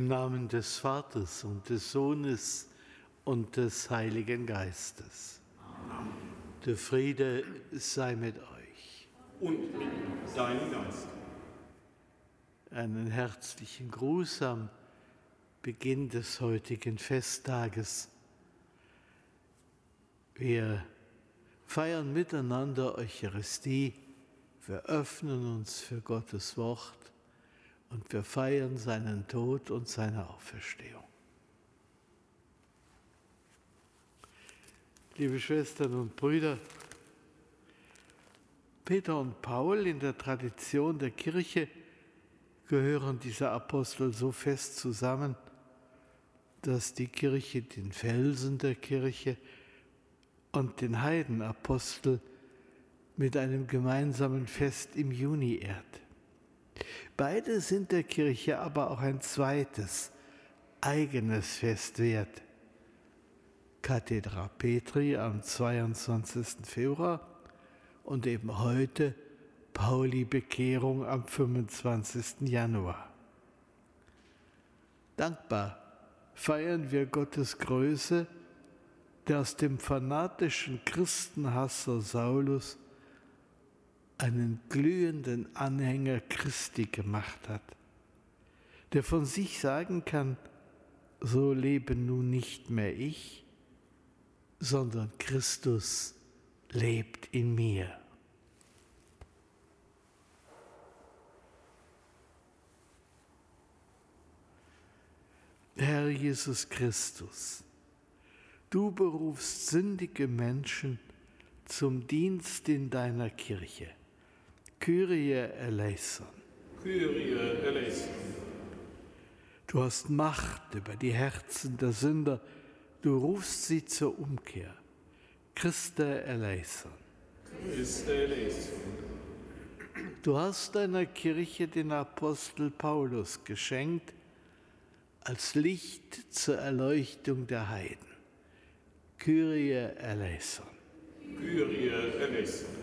Im Namen des Vaters und des Sohnes und des Heiligen Geistes. Amen. Der Friede sei mit euch. Und mit deinem Geist. Einen herzlichen Gruß am Beginn des heutigen Festtages. Wir feiern miteinander Eucharistie, wir öffnen uns für Gottes Wort und wir feiern seinen Tod und seine Auferstehung. Liebe Schwestern und Brüder, Peter und Paul in der Tradition der Kirche gehören diese Apostel so fest zusammen, dass die Kirche den Felsen der Kirche und den Heidenapostel mit einem gemeinsamen Fest im Juni ehrt. Beide sind der Kirche aber auch ein zweites, eigenes Fest wert. Kathedra Petri am 22. Februar und eben heute Pauli Bekehrung am 25. Januar. Dankbar feiern wir Gottes Größe, der aus dem fanatischen Christenhasser Saulus einen glühenden Anhänger Christi gemacht hat, der von sich sagen kann, so lebe nun nicht mehr ich, sondern Christus lebt in mir. Herr Jesus Christus, du berufst sündige Menschen zum Dienst in deiner Kirche. Kyrie eleison. Kyrie eleison. Du hast Macht über die Herzen der Sünder. Du rufst sie zur Umkehr. Christe eleison. Christe eleison. Du hast deiner Kirche den Apostel Paulus geschenkt als Licht zur Erleuchtung der Heiden. Kyrie eleison. Kyrie eleison.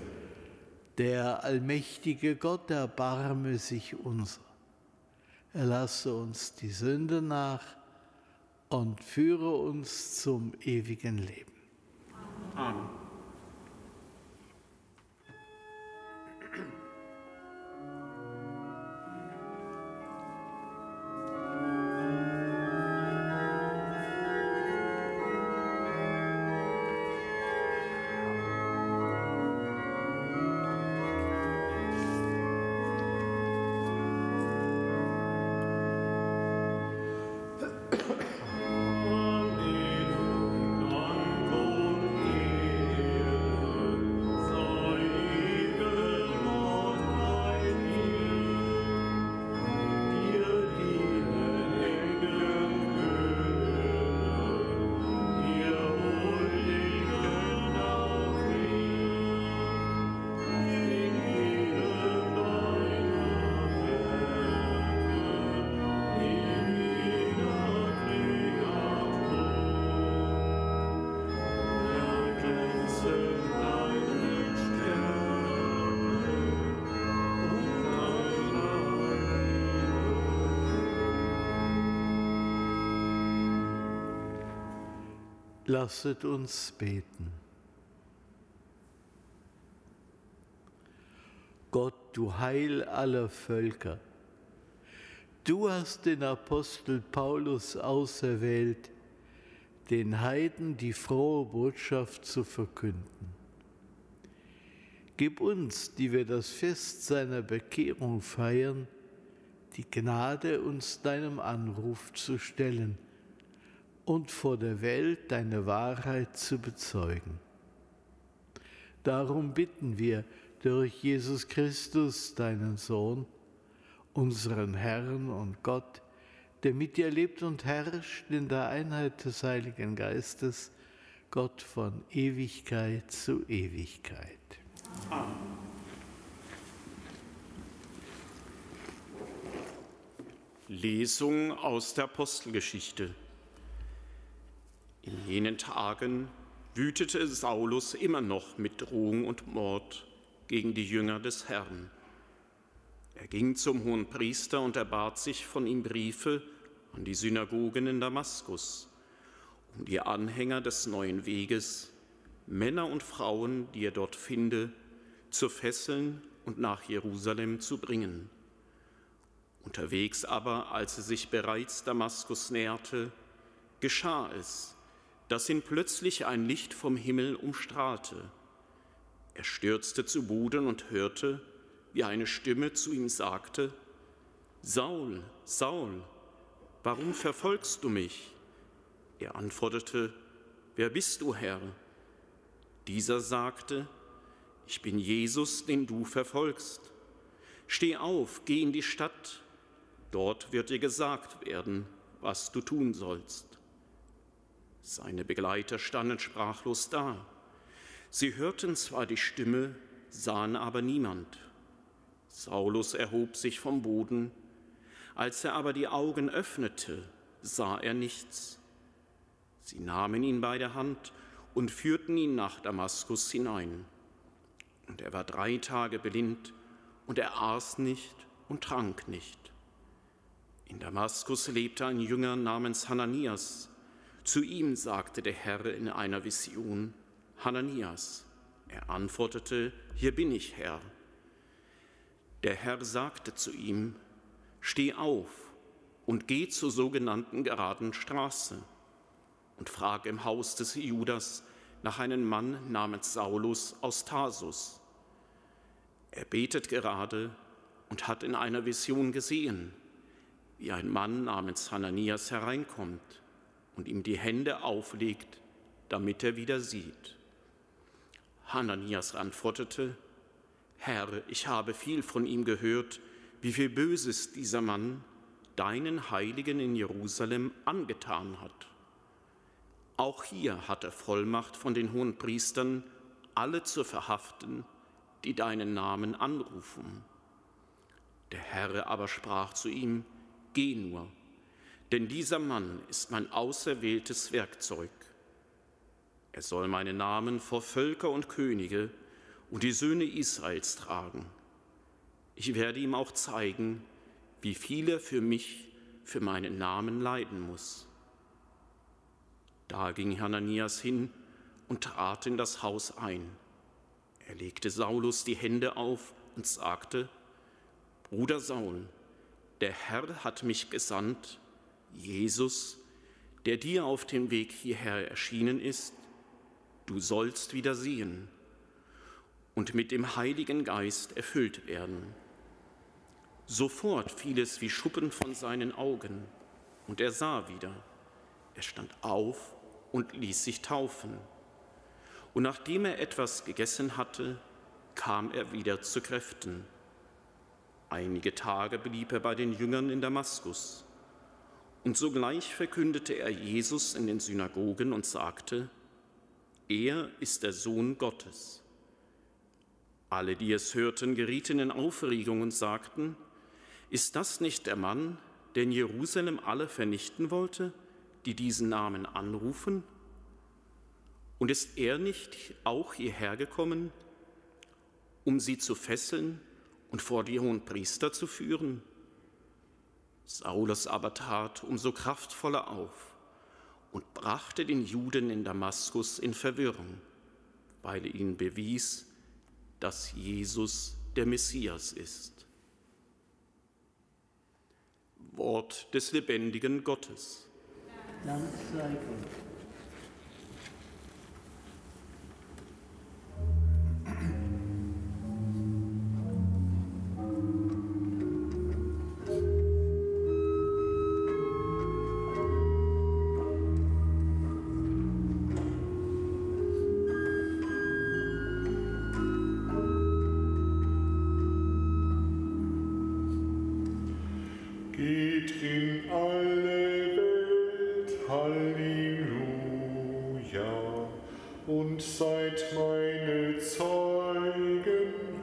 Der allmächtige Gott erbarme sich unser. Erlasse uns die Sünde nach und führe uns zum ewigen Leben. Amen. Lasset uns beten. Gott, du Heil aller Völker, du hast den Apostel Paulus auserwählt, den Heiden die frohe Botschaft zu verkünden. Gib uns, die wir das Fest seiner Bekehrung feiern, die Gnade, uns deinem Anruf zu stellen und vor der Welt deine Wahrheit zu bezeugen. Darum bitten wir durch Jesus Christus, deinen Sohn, unseren Herrn und Gott, der mit dir lebt und herrscht in der Einheit des Heiligen Geistes, Gott von Ewigkeit zu Ewigkeit. Amen. Lesung aus der Apostelgeschichte. In jenen Tagen wütete Saulus immer noch mit Drohung und Mord gegen die Jünger des Herrn. Er ging zum hohen Priester und erbat sich von ihm Briefe an die Synagogen in Damaskus, um die Anhänger des neuen Weges, Männer und Frauen, die er dort finde, zu fesseln und nach Jerusalem zu bringen. Unterwegs aber, als er sich bereits Damaskus näherte, geschah es, dass ihn plötzlich ein Licht vom Himmel umstrahlte. Er stürzte zu Boden und hörte, wie eine Stimme zu ihm sagte, Saul, Saul, warum verfolgst du mich? Er antwortete, Wer bist du, Herr? Dieser sagte, Ich bin Jesus, den du verfolgst. Steh auf, geh in die Stadt, dort wird dir gesagt werden, was du tun sollst. Seine Begleiter standen sprachlos da. Sie hörten zwar die Stimme, sahen aber niemand. Saulus erhob sich vom Boden. Als er aber die Augen öffnete, sah er nichts. Sie nahmen ihn bei der Hand und führten ihn nach Damaskus hinein. Und er war drei Tage blind, und er aß nicht und trank nicht. In Damaskus lebte ein Jünger namens Hananias. Zu ihm sagte der Herr in einer Vision, Hananias. Er antwortete, Hier bin ich, Herr. Der Herr sagte zu ihm, Steh auf und geh zur sogenannten geraden Straße und frage im Haus des Judas nach einem Mann namens Saulus aus Tarsus. Er betet gerade und hat in einer Vision gesehen, wie ein Mann namens Hananias hereinkommt und ihm die Hände auflegt, damit er wieder sieht. Hananias antwortete, Herr, ich habe viel von ihm gehört, wie viel Böses dieser Mann deinen Heiligen in Jerusalem angetan hat. Auch hier hat er Vollmacht von den hohen Priestern, alle zu verhaften, die deinen Namen anrufen. Der Herr aber sprach zu ihm, Geh nur, denn dieser Mann ist mein auserwähltes Werkzeug. Er soll meinen Namen vor Völker und Könige und die Söhne Israels tragen. Ich werde ihm auch zeigen, wie viel er für mich, für meinen Namen leiden muss. Da ging Hananias hin und trat in das Haus ein. Er legte Saulus die Hände auf und sagte, Bruder Saul, der Herr hat mich gesandt, Jesus, der dir auf dem Weg hierher erschienen ist, du sollst wieder sehen und mit dem Heiligen Geist erfüllt werden. Sofort fiel es wie Schuppen von seinen Augen, und er sah wieder. Er stand auf und ließ sich taufen. Und nachdem er etwas gegessen hatte, kam er wieder zu Kräften. Einige Tage blieb er bei den Jüngern in Damaskus. Und sogleich verkündete er Jesus in den Synagogen und sagte, er ist der Sohn Gottes. Alle, die es hörten, gerieten in Aufregung und sagten, ist das nicht der Mann, der in Jerusalem alle vernichten wollte, die diesen Namen anrufen? Und ist er nicht auch hierher gekommen, um sie zu fesseln und vor die hohen Priester zu führen? Saulus aber tat umso kraftvoller auf und brachte den Juden in Damaskus in Verwirrung, weil er ihnen bewies, dass Jesus der Messias ist. Wort des lebendigen Gottes. Dank sei Gott. Lord.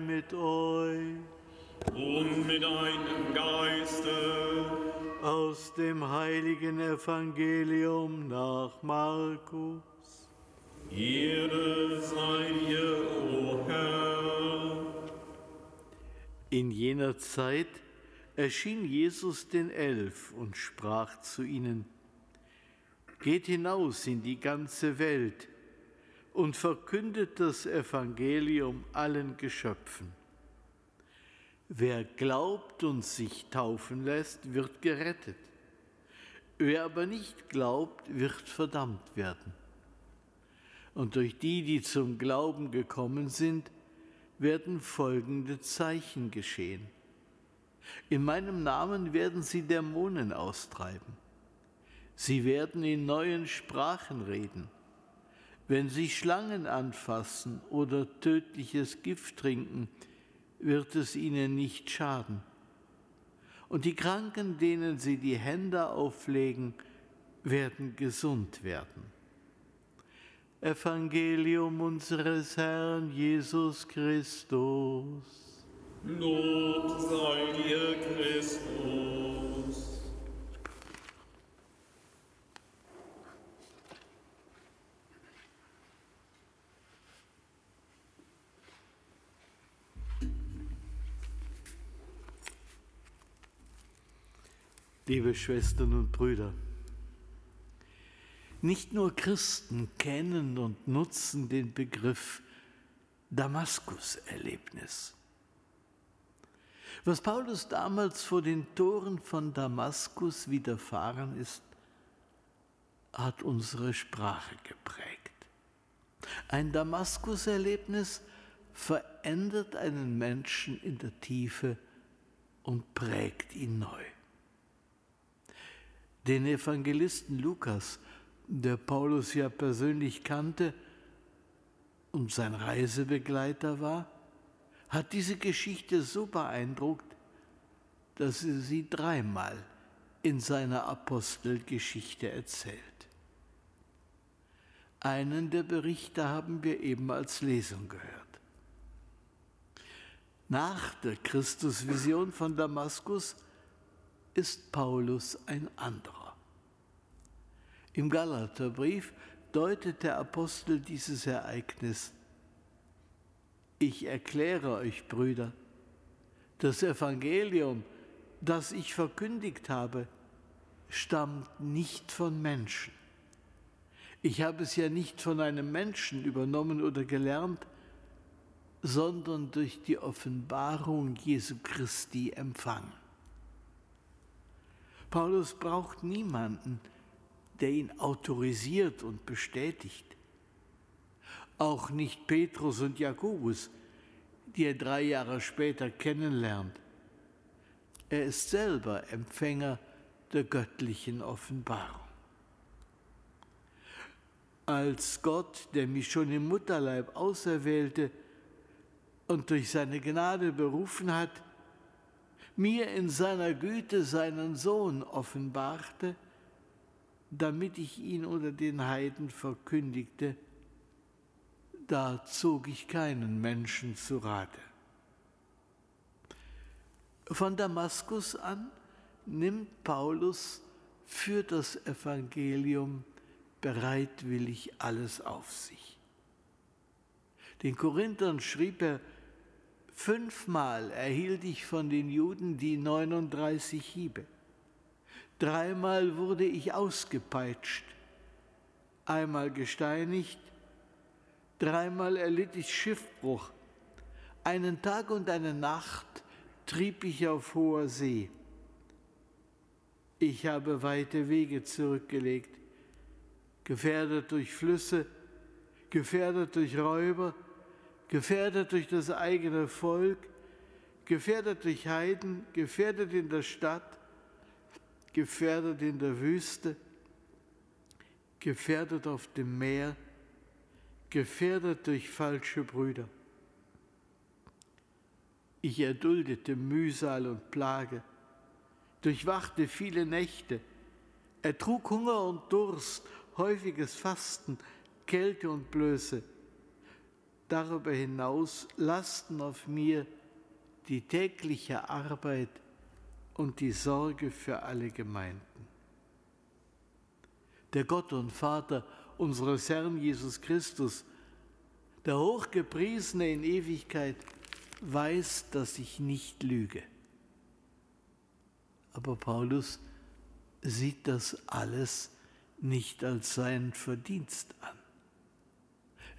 Sei mit euch. und mit deinem Geiste. Aus dem heiligen Evangelium nach Markus. Ehre sei dir, o Herr. In jener Zeit erschien Jesus den Elf und sprach zu ihnen, Geht hinaus in die ganze Welt und verkündet das Evangelium allen Geschöpfen. Wer glaubt und sich taufen lässt, wird gerettet. Wer aber nicht glaubt, wird verdammt werden. Und durch die, die zum Glauben gekommen sind, werden folgende Zeichen geschehen. In meinem Namen werden sie Dämonen austreiben. Sie werden in neuen Sprachen reden. Wenn sie Schlangen anfassen oder tödliches Gift trinken, wird es ihnen nicht schaden. Und die Kranken, denen sie die Hände auflegen, werden gesund werden. Evangelium unseres Herrn Jesus Christus. Lob sei dir, Christus. Liebe Schwestern und Brüder, nicht nur Christen kennen und nutzen den Begriff Damaskus-Erlebnis. Was Paulus damals vor den Toren von Damaskus widerfahren ist, hat unsere Sprache geprägt. Ein Damaskus-Erlebnis verändert einen Menschen in der Tiefe und prägt ihn neu. Den Evangelisten Lukas, der Paulus ja persönlich kannte und sein Reisebegleiter war, hat diese Geschichte so beeindruckt, dass er sie dreimal in seiner Apostelgeschichte erzählt. Einen der Berichte haben wir eben als Lesung gehört. Nach der Christusvision von Damaskus ist Paulus ein anderer. Im Galaterbrief deutet der Apostel dieses Ereignis. Ich erkläre euch, Brüder, das Evangelium, das ich verkündigt habe, stammt nicht von Menschen. Ich habe es ja nicht von einem Menschen übernommen oder gelernt, sondern durch die Offenbarung Jesu Christi empfangen. Paulus braucht niemanden, der ihn autorisiert und bestätigt. Auch nicht Petrus und Jakobus, die er drei Jahre später kennenlernt. Er ist selber Empfänger der göttlichen Offenbarung. Als Gott, der mich schon im Mutterleib auserwählte und durch seine Gnade berufen hat, mir in seiner Güte seinen Sohn offenbarte, damit ich ihn unter den Heiden verkündigte, da zog ich keinen Menschen zu Rate. Von Damaskus an nimmt Paulus für das Evangelium bereitwillig alles auf sich. Den Korinthern schrieb er, fünfmal erhielt ich von den Juden die 39 Hiebe. Dreimal wurde ich ausgepeitscht, einmal gesteinigt, dreimal erlitt ich Schiffbruch. Einen Tag und eine Nacht trieb ich auf hoher See. Ich habe weite Wege zurückgelegt, gefährdet durch Flüsse, gefährdet durch Räuber, gefährdet durch das eigene Volk, gefährdet durch Heiden, gefährdet in der Stadt, gefährdet in der Wüste, gefährdet auf dem Meer, gefährdet durch falsche Brüder. Ich erduldete Mühsal und Plage, durchwachte viele Nächte, ertrug Hunger und Durst, häufiges Fasten, Kälte und Blöße. Darüber hinaus lasten auf mir die tägliche Arbeit und die Sorge für alle Gemeinden. Der Gott und Vater unseres Herrn Jesus Christus, der Hochgepriesene in Ewigkeit, weiß, dass ich nicht lüge. Aber Paulus sieht das alles nicht als seinen Verdienst an.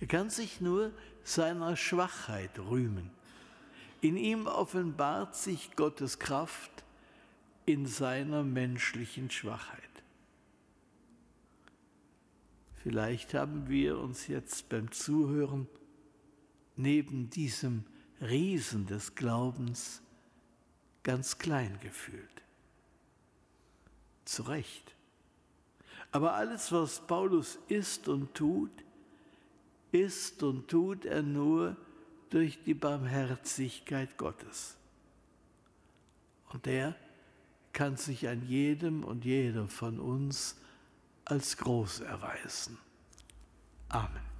Er kann sich nur seiner Schwachheit rühmen. In ihm offenbart sich Gottes Kraft in seiner menschlichen Schwachheit. Vielleicht haben wir uns jetzt beim Zuhören neben diesem Riesen des Glaubens ganz klein gefühlt. Zu Recht. Aber alles, was Paulus ist und tut, ist und tut er nur durch die Barmherzigkeit Gottes. Und er kann sich an jedem und jeder von uns als groß erweisen. Amen.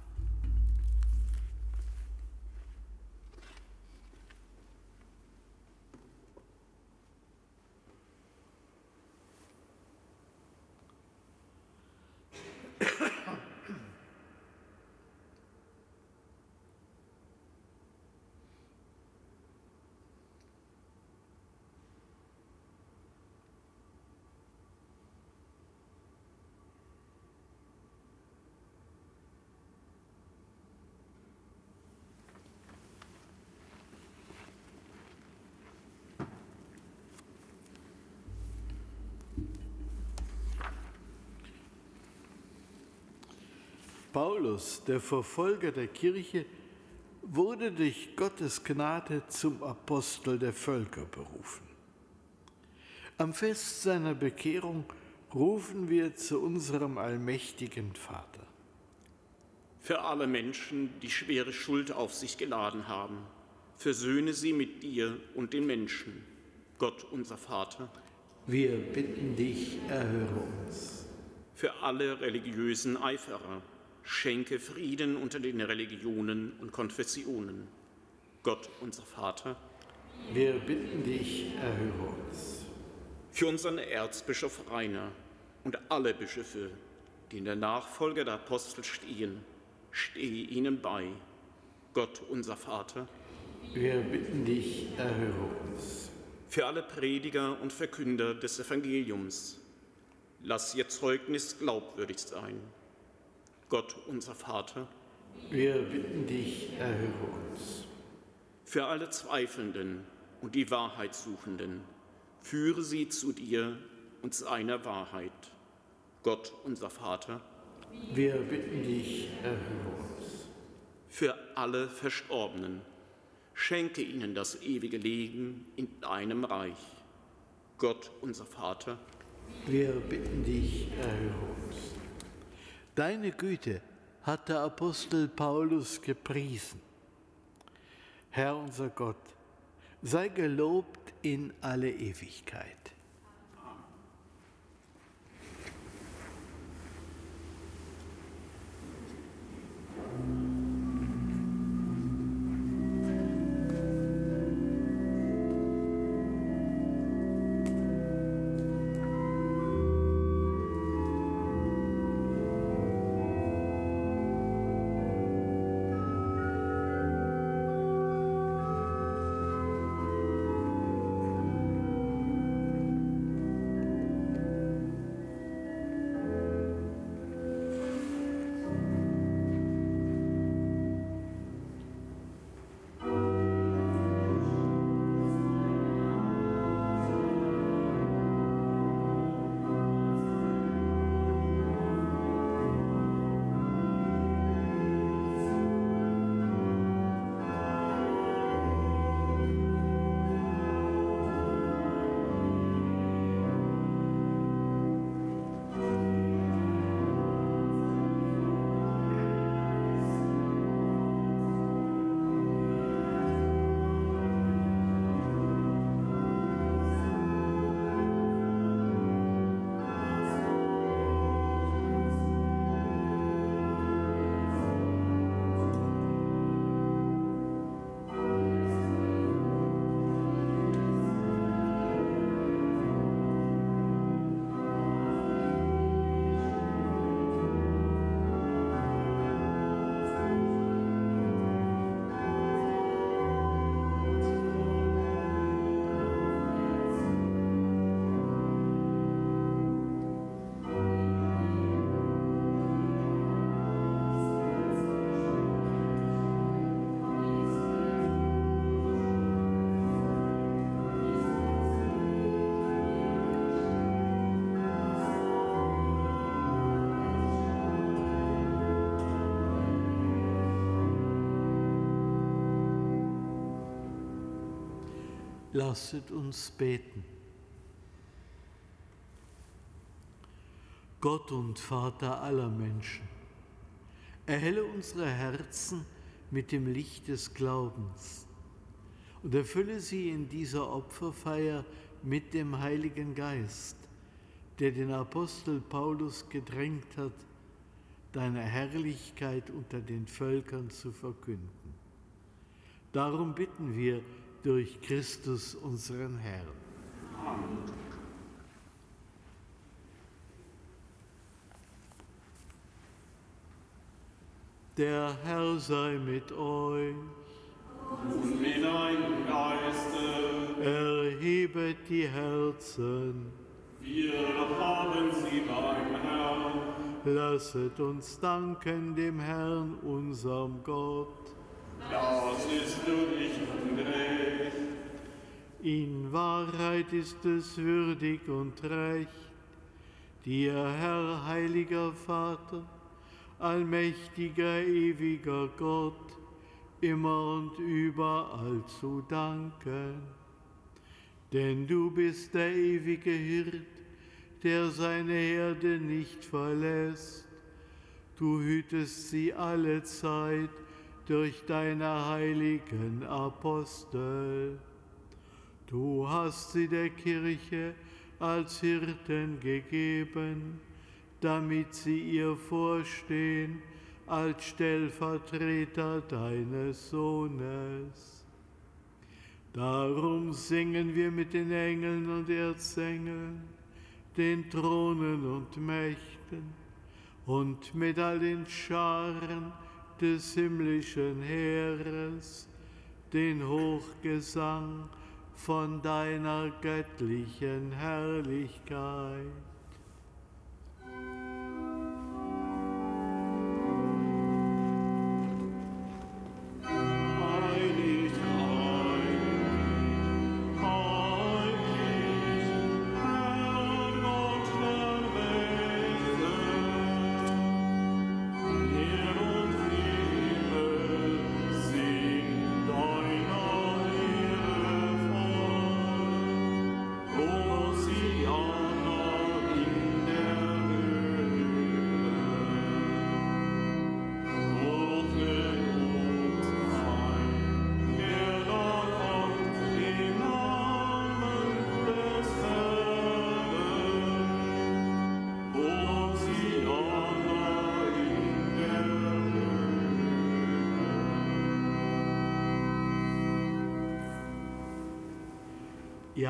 Paulus, der Verfolger der Kirche, wurde durch Gottes Gnade zum Apostel der Völker berufen. Am Fest seiner Bekehrung rufen wir zu unserem allmächtigen Vater. Für alle Menschen, die schwere Schuld auf sich geladen haben, versöhne sie mit dir und den Menschen, Gott unser Vater. Wir bitten dich, erhöre uns. Für alle religiösen Eiferer, schenke Frieden unter den Religionen und Konfessionen. Gott, unser Vater. Wir bitten dich, erhöre uns. Für unseren Erzbischof Rainer und alle Bischöfe, die in der Nachfolge der Apostel stehen, stehe ihnen bei. Gott, unser Vater. Wir bitten dich, erhöre uns. Für alle Prediger und Verkünder des Evangeliums, lass ihr Zeugnis glaubwürdig sein Gott, unser Vater. Wir bitten dich, erhöre uns. Für alle Zweifelnden und die Wahrheitssuchenden, führe sie zu dir und seiner Wahrheit. Gott, unser Vater. Wir bitten dich, erhöre uns. Für alle Verstorbenen, schenke ihnen das ewige Leben in deinem Reich. Gott, unser Vater. Wir bitten dich, erhöre uns. Deine Güte hat der Apostel Paulus gepriesen. Herr unser Gott, sei gelobt in alle Ewigkeit. Lasset uns beten. Gott und Vater aller Menschen, erhelle unsere Herzen mit dem Licht des Glaubens und erfülle sie in dieser Opferfeier mit dem Heiligen Geist, der den Apostel Paulus gedrängt hat, deine Herrlichkeit unter den Völkern zu verkünden. Darum bitten wir, durch Christus unseren Herrn. Amen. Der Herr sei mit euch. Und mit deinem Geiste. Erhebet die Herzen. Wir haben sie beim Herrn. Lasset uns danken dem Herrn, unserem Gott. Das ist würdig und recht. In Wahrheit ist es würdig und recht, dir, Herr, heiliger Vater, allmächtiger, ewiger Gott, immer und überall zu danken. Denn du bist der ewige Hirt, der seine Herde nicht verlässt. Du hütest sie alle Zeit durch deine heiligen Apostel. Du hast sie der Kirche als Hirten gegeben, damit sie ihr vorstehen als Stellvertreter deines Sohnes. Darum singen wir mit den Engeln und Erzengeln, den Thronen und Mächten und mit all den Scharen, des himmlischen Heeres den Hochgesang von deiner göttlichen Herrlichkeit.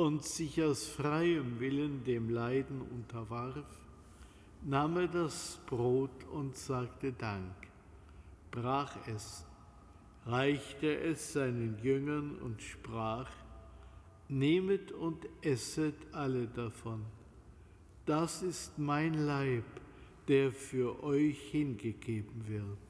und sich aus freiem Willen dem Leiden unterwarf, nahm er das Brot und sagte Dank, brach es, reichte es seinen Jüngern und sprach, Nehmet und esset alle davon. Das ist mein Leib, der für euch hingegeben wird.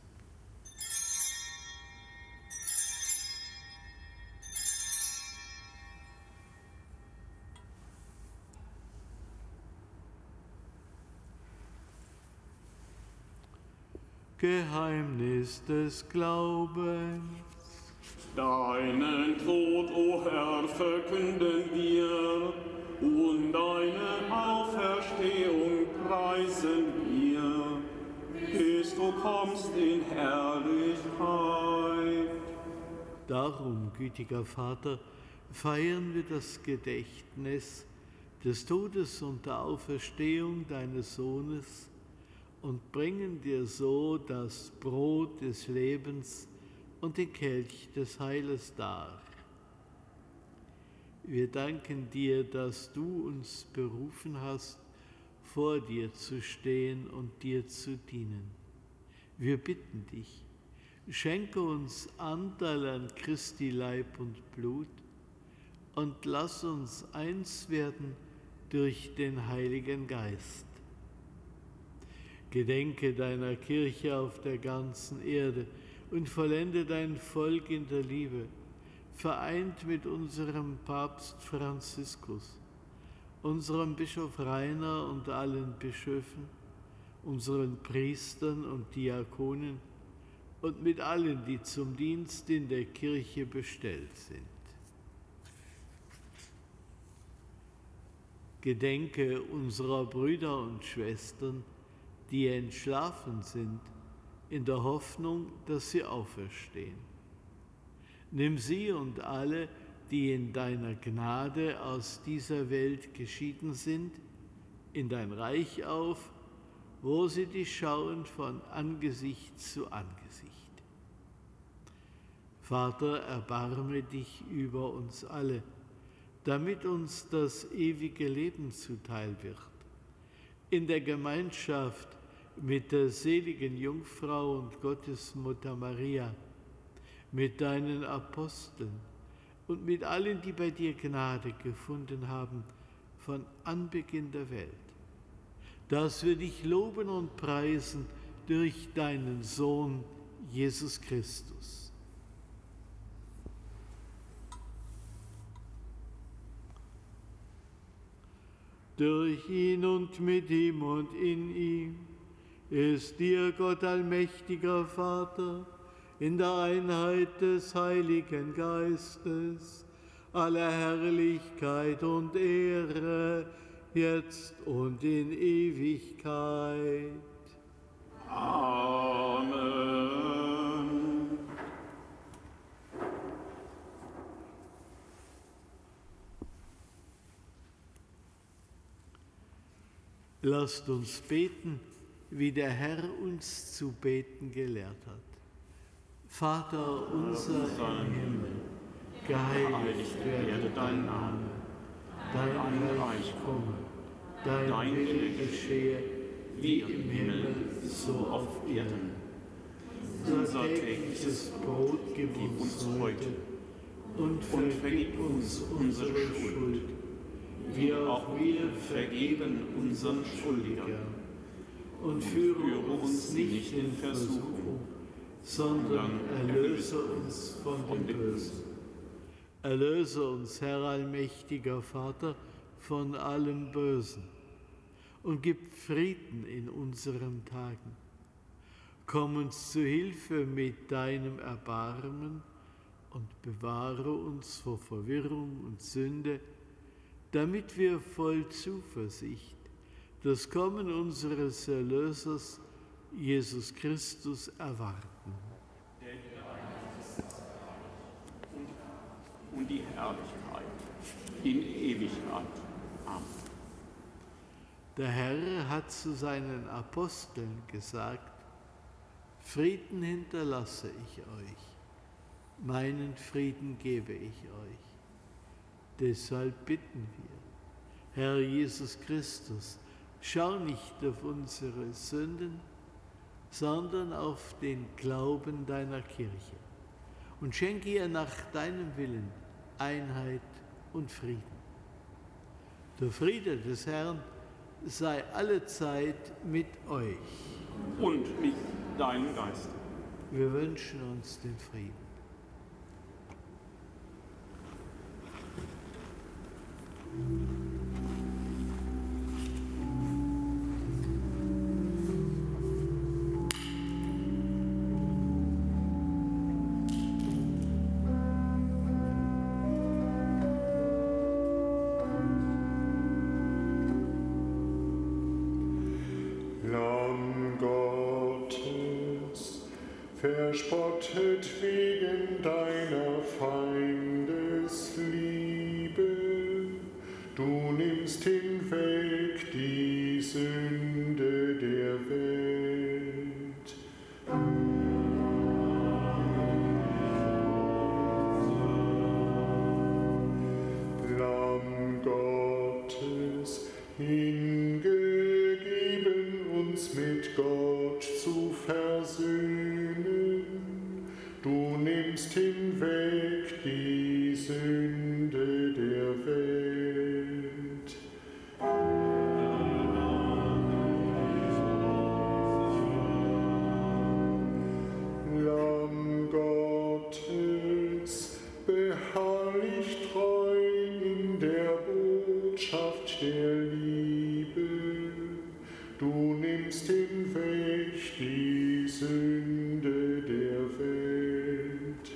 Geheimnis des Glaubens. Deinen Tod, o Herr, verkünden wir und deine Auferstehung preisen wir, bis du kommst in Herrlichkeit. Darum, gütiger Vater, feiern wir das Gedächtnis des Todes und der Auferstehung deines Sohnes und bringen dir so das Brot des Lebens und den Kelch des Heiles dar. Wir danken dir, dass du uns berufen hast, vor dir zu stehen und dir zu dienen. Wir bitten dich, schenke uns Anteil an Christi Leib und Blut und lass uns eins werden durch den Heiligen Geist Gedenke deiner Kirche auf der ganzen Erde und vollende dein Volk in der Liebe, vereint mit unserem Papst Franziskus, unserem Bischof Rainer und allen Bischöfen, unseren Priestern und Diakonen und mit allen, die zum Dienst in der Kirche bestellt sind. Gedenke unserer Brüder und Schwestern, die entschlafen sind, in der Hoffnung, dass sie auferstehen. Nimm sie und alle, die in deiner Gnade aus dieser Welt geschieden sind, in dein Reich auf, wo sie dich schauen von Angesicht zu Angesicht. Vater, erbarme dich über uns alle, damit uns das ewige Leben zuteil wird. In der Gemeinschaft mit der seligen Jungfrau und Gottesmutter Maria, mit deinen Aposteln und mit allen, die bei dir Gnade gefunden haben von Anbeginn der Welt, dass wir dich loben und preisen durch deinen Sohn Jesus Christus. Durch ihn und mit ihm und in ihm ist dir Gott allmächtiger Vater, in der Einheit des Heiligen Geistes, aller Herrlichkeit und Ehre, jetzt und in Ewigkeit. Amen. Lasst uns beten wie der Herr uns zu beten gelehrt hat. Vater unser im Himmel, geheiligt werde dein Name, dein Reich komme, dein Wille geschehe, wie im Himmel, so auf Erden. Unser tägliches Brot gib uns heute und vergib uns unsere Schuld, wie auch wir vergeben unseren Schuldigern. Und führe uns nicht in Versuchung, sondern erlöse uns von dem Bösen. Erlöse uns, Herr allmächtiger Vater, von allem Bösen und gib Frieden in unseren Tagen. Komm uns zu Hilfe mit deinem Erbarmen und bewahre uns vor Verwirrung und Sünde, damit wir voll Zuversicht das Kommen unseres Erlösers, Jesus Christus, erwarten. Und die Herrlichkeit in Ewigkeit. Amen. Der Herr hat zu seinen Aposteln gesagt, Frieden hinterlasse ich euch, meinen Frieden gebe ich euch. Deshalb bitten wir, Herr Jesus Christus, schau nicht auf unsere Sünden, sondern auf den Glauben deiner Kirche und schenke ihr nach deinem Willen Einheit und Frieden. Der Friede des Herrn sei allezeit mit euch. Und mit deinem Geist. Wir wünschen uns den Frieden. Botschaft der Liebe. Du nimmst hinweg die Sünde der Welt.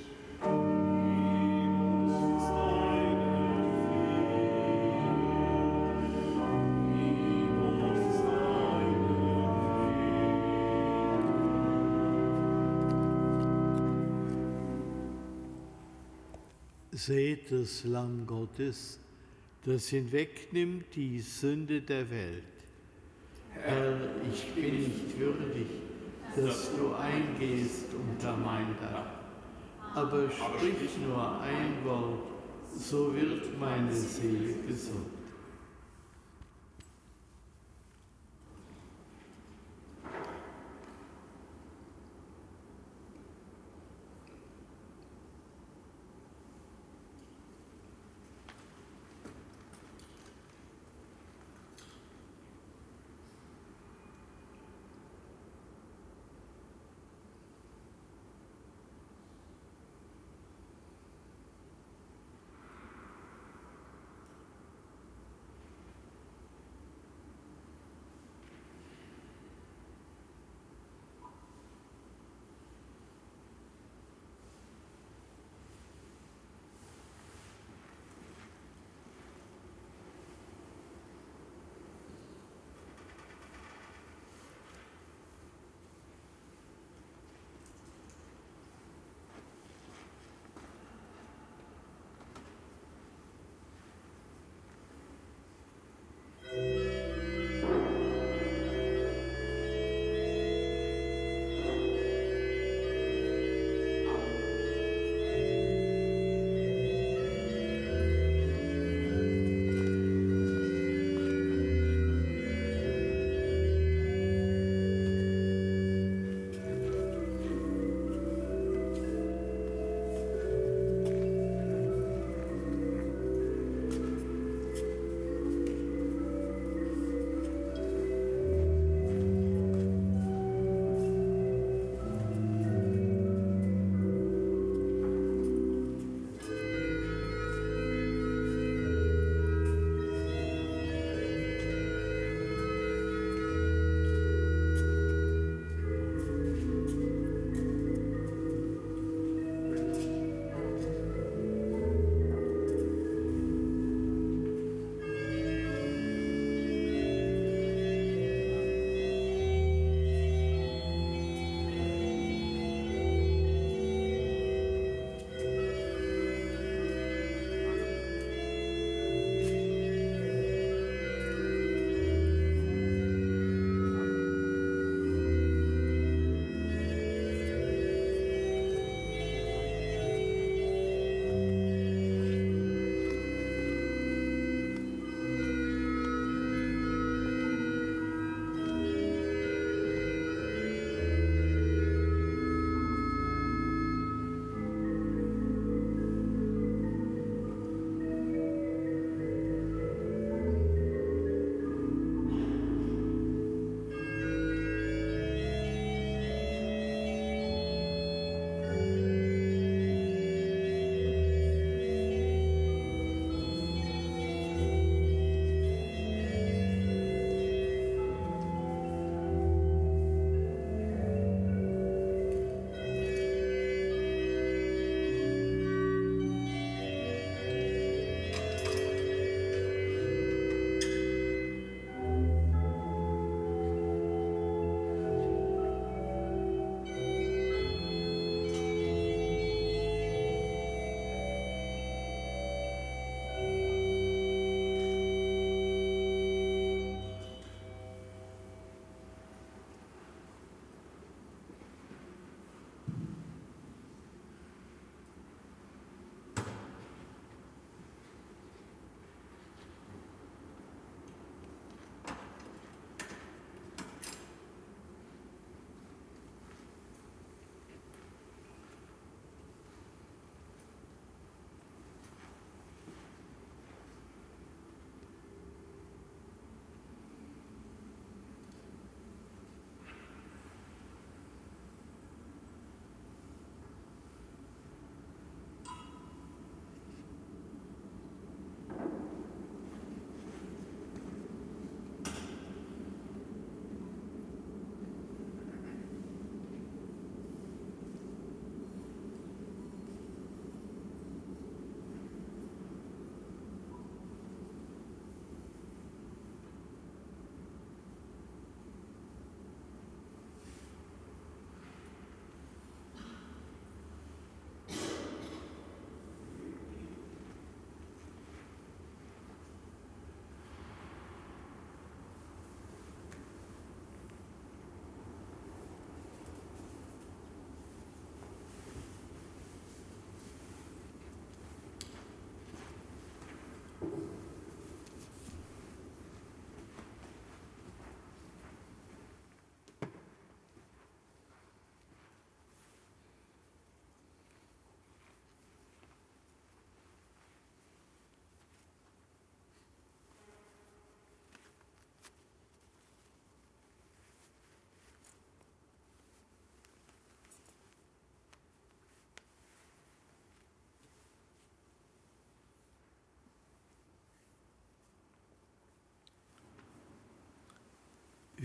Seht das Lamm Gottes, das hinwegnimmt die Sünde der Welt. Herr, ich bin nicht würdig, dass du eingehst unter mein Dach. Aber sprich nur ein Wort, so wird meine Seele gesund.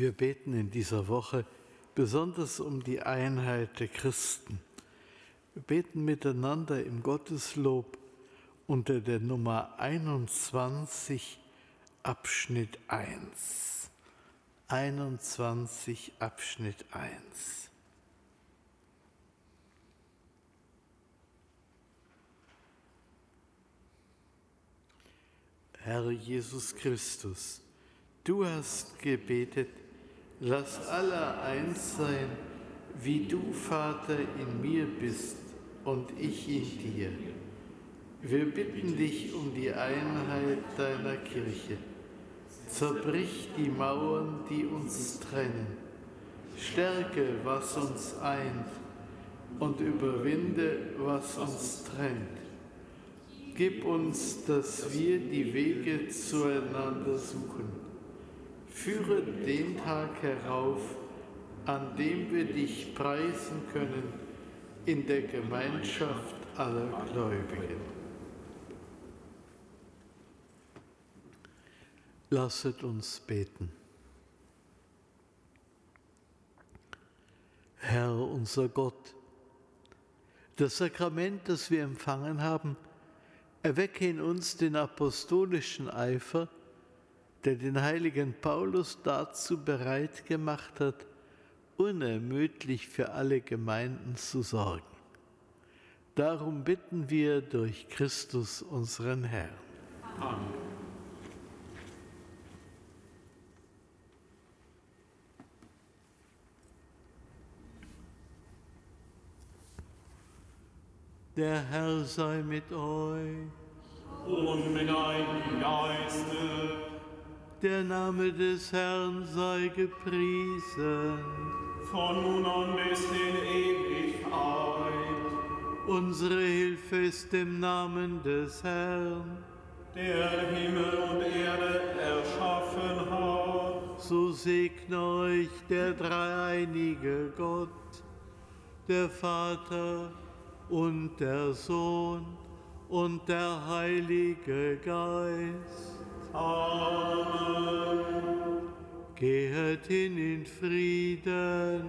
Wir beten in dieser Woche besonders um die Einheit der Christen. Wir beten miteinander im Gotteslob unter der Nummer 21 Abschnitt 1. 21 Abschnitt 1. Herr Jesus Christus, du hast gebetet, lass alle eins sein, wie du, Vater, in mir bist und ich in dir. Wir bitten dich um die Einheit deiner Kirche. Zerbrich die Mauern, die uns trennen. Stärke, was uns eint und überwinde, was uns trennt Gib uns, dass wir die Wege zueinander suchen. Führe den Tag herauf, an dem wir dich preisen können in der Gemeinschaft aller Gläubigen. Lasset uns beten. Herr unser Gott, das Sakrament, das wir empfangen haben, Erwecke in uns den apostolischen Eifer, der den heiligen Paulus dazu bereit gemacht hat, unermüdlich für alle Gemeinden zu sorgen. Darum bitten wir durch Christus unseren Herrn. Amen. Der Herr sei mit euch. Und mit deinem Geiste. Der Name des Herrn sei gepriesen. Von nun an bis in Ewigkeit. Unsere Hilfe ist im Namen des Herrn. Der Himmel und Erde erschaffen hat. So segne euch der dreieinige Gott, der Vater, und der Sohn und der Heilige Geist. Amen. Gehet hin in Frieden.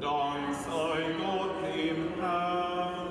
Dank sei Gott im Herrn.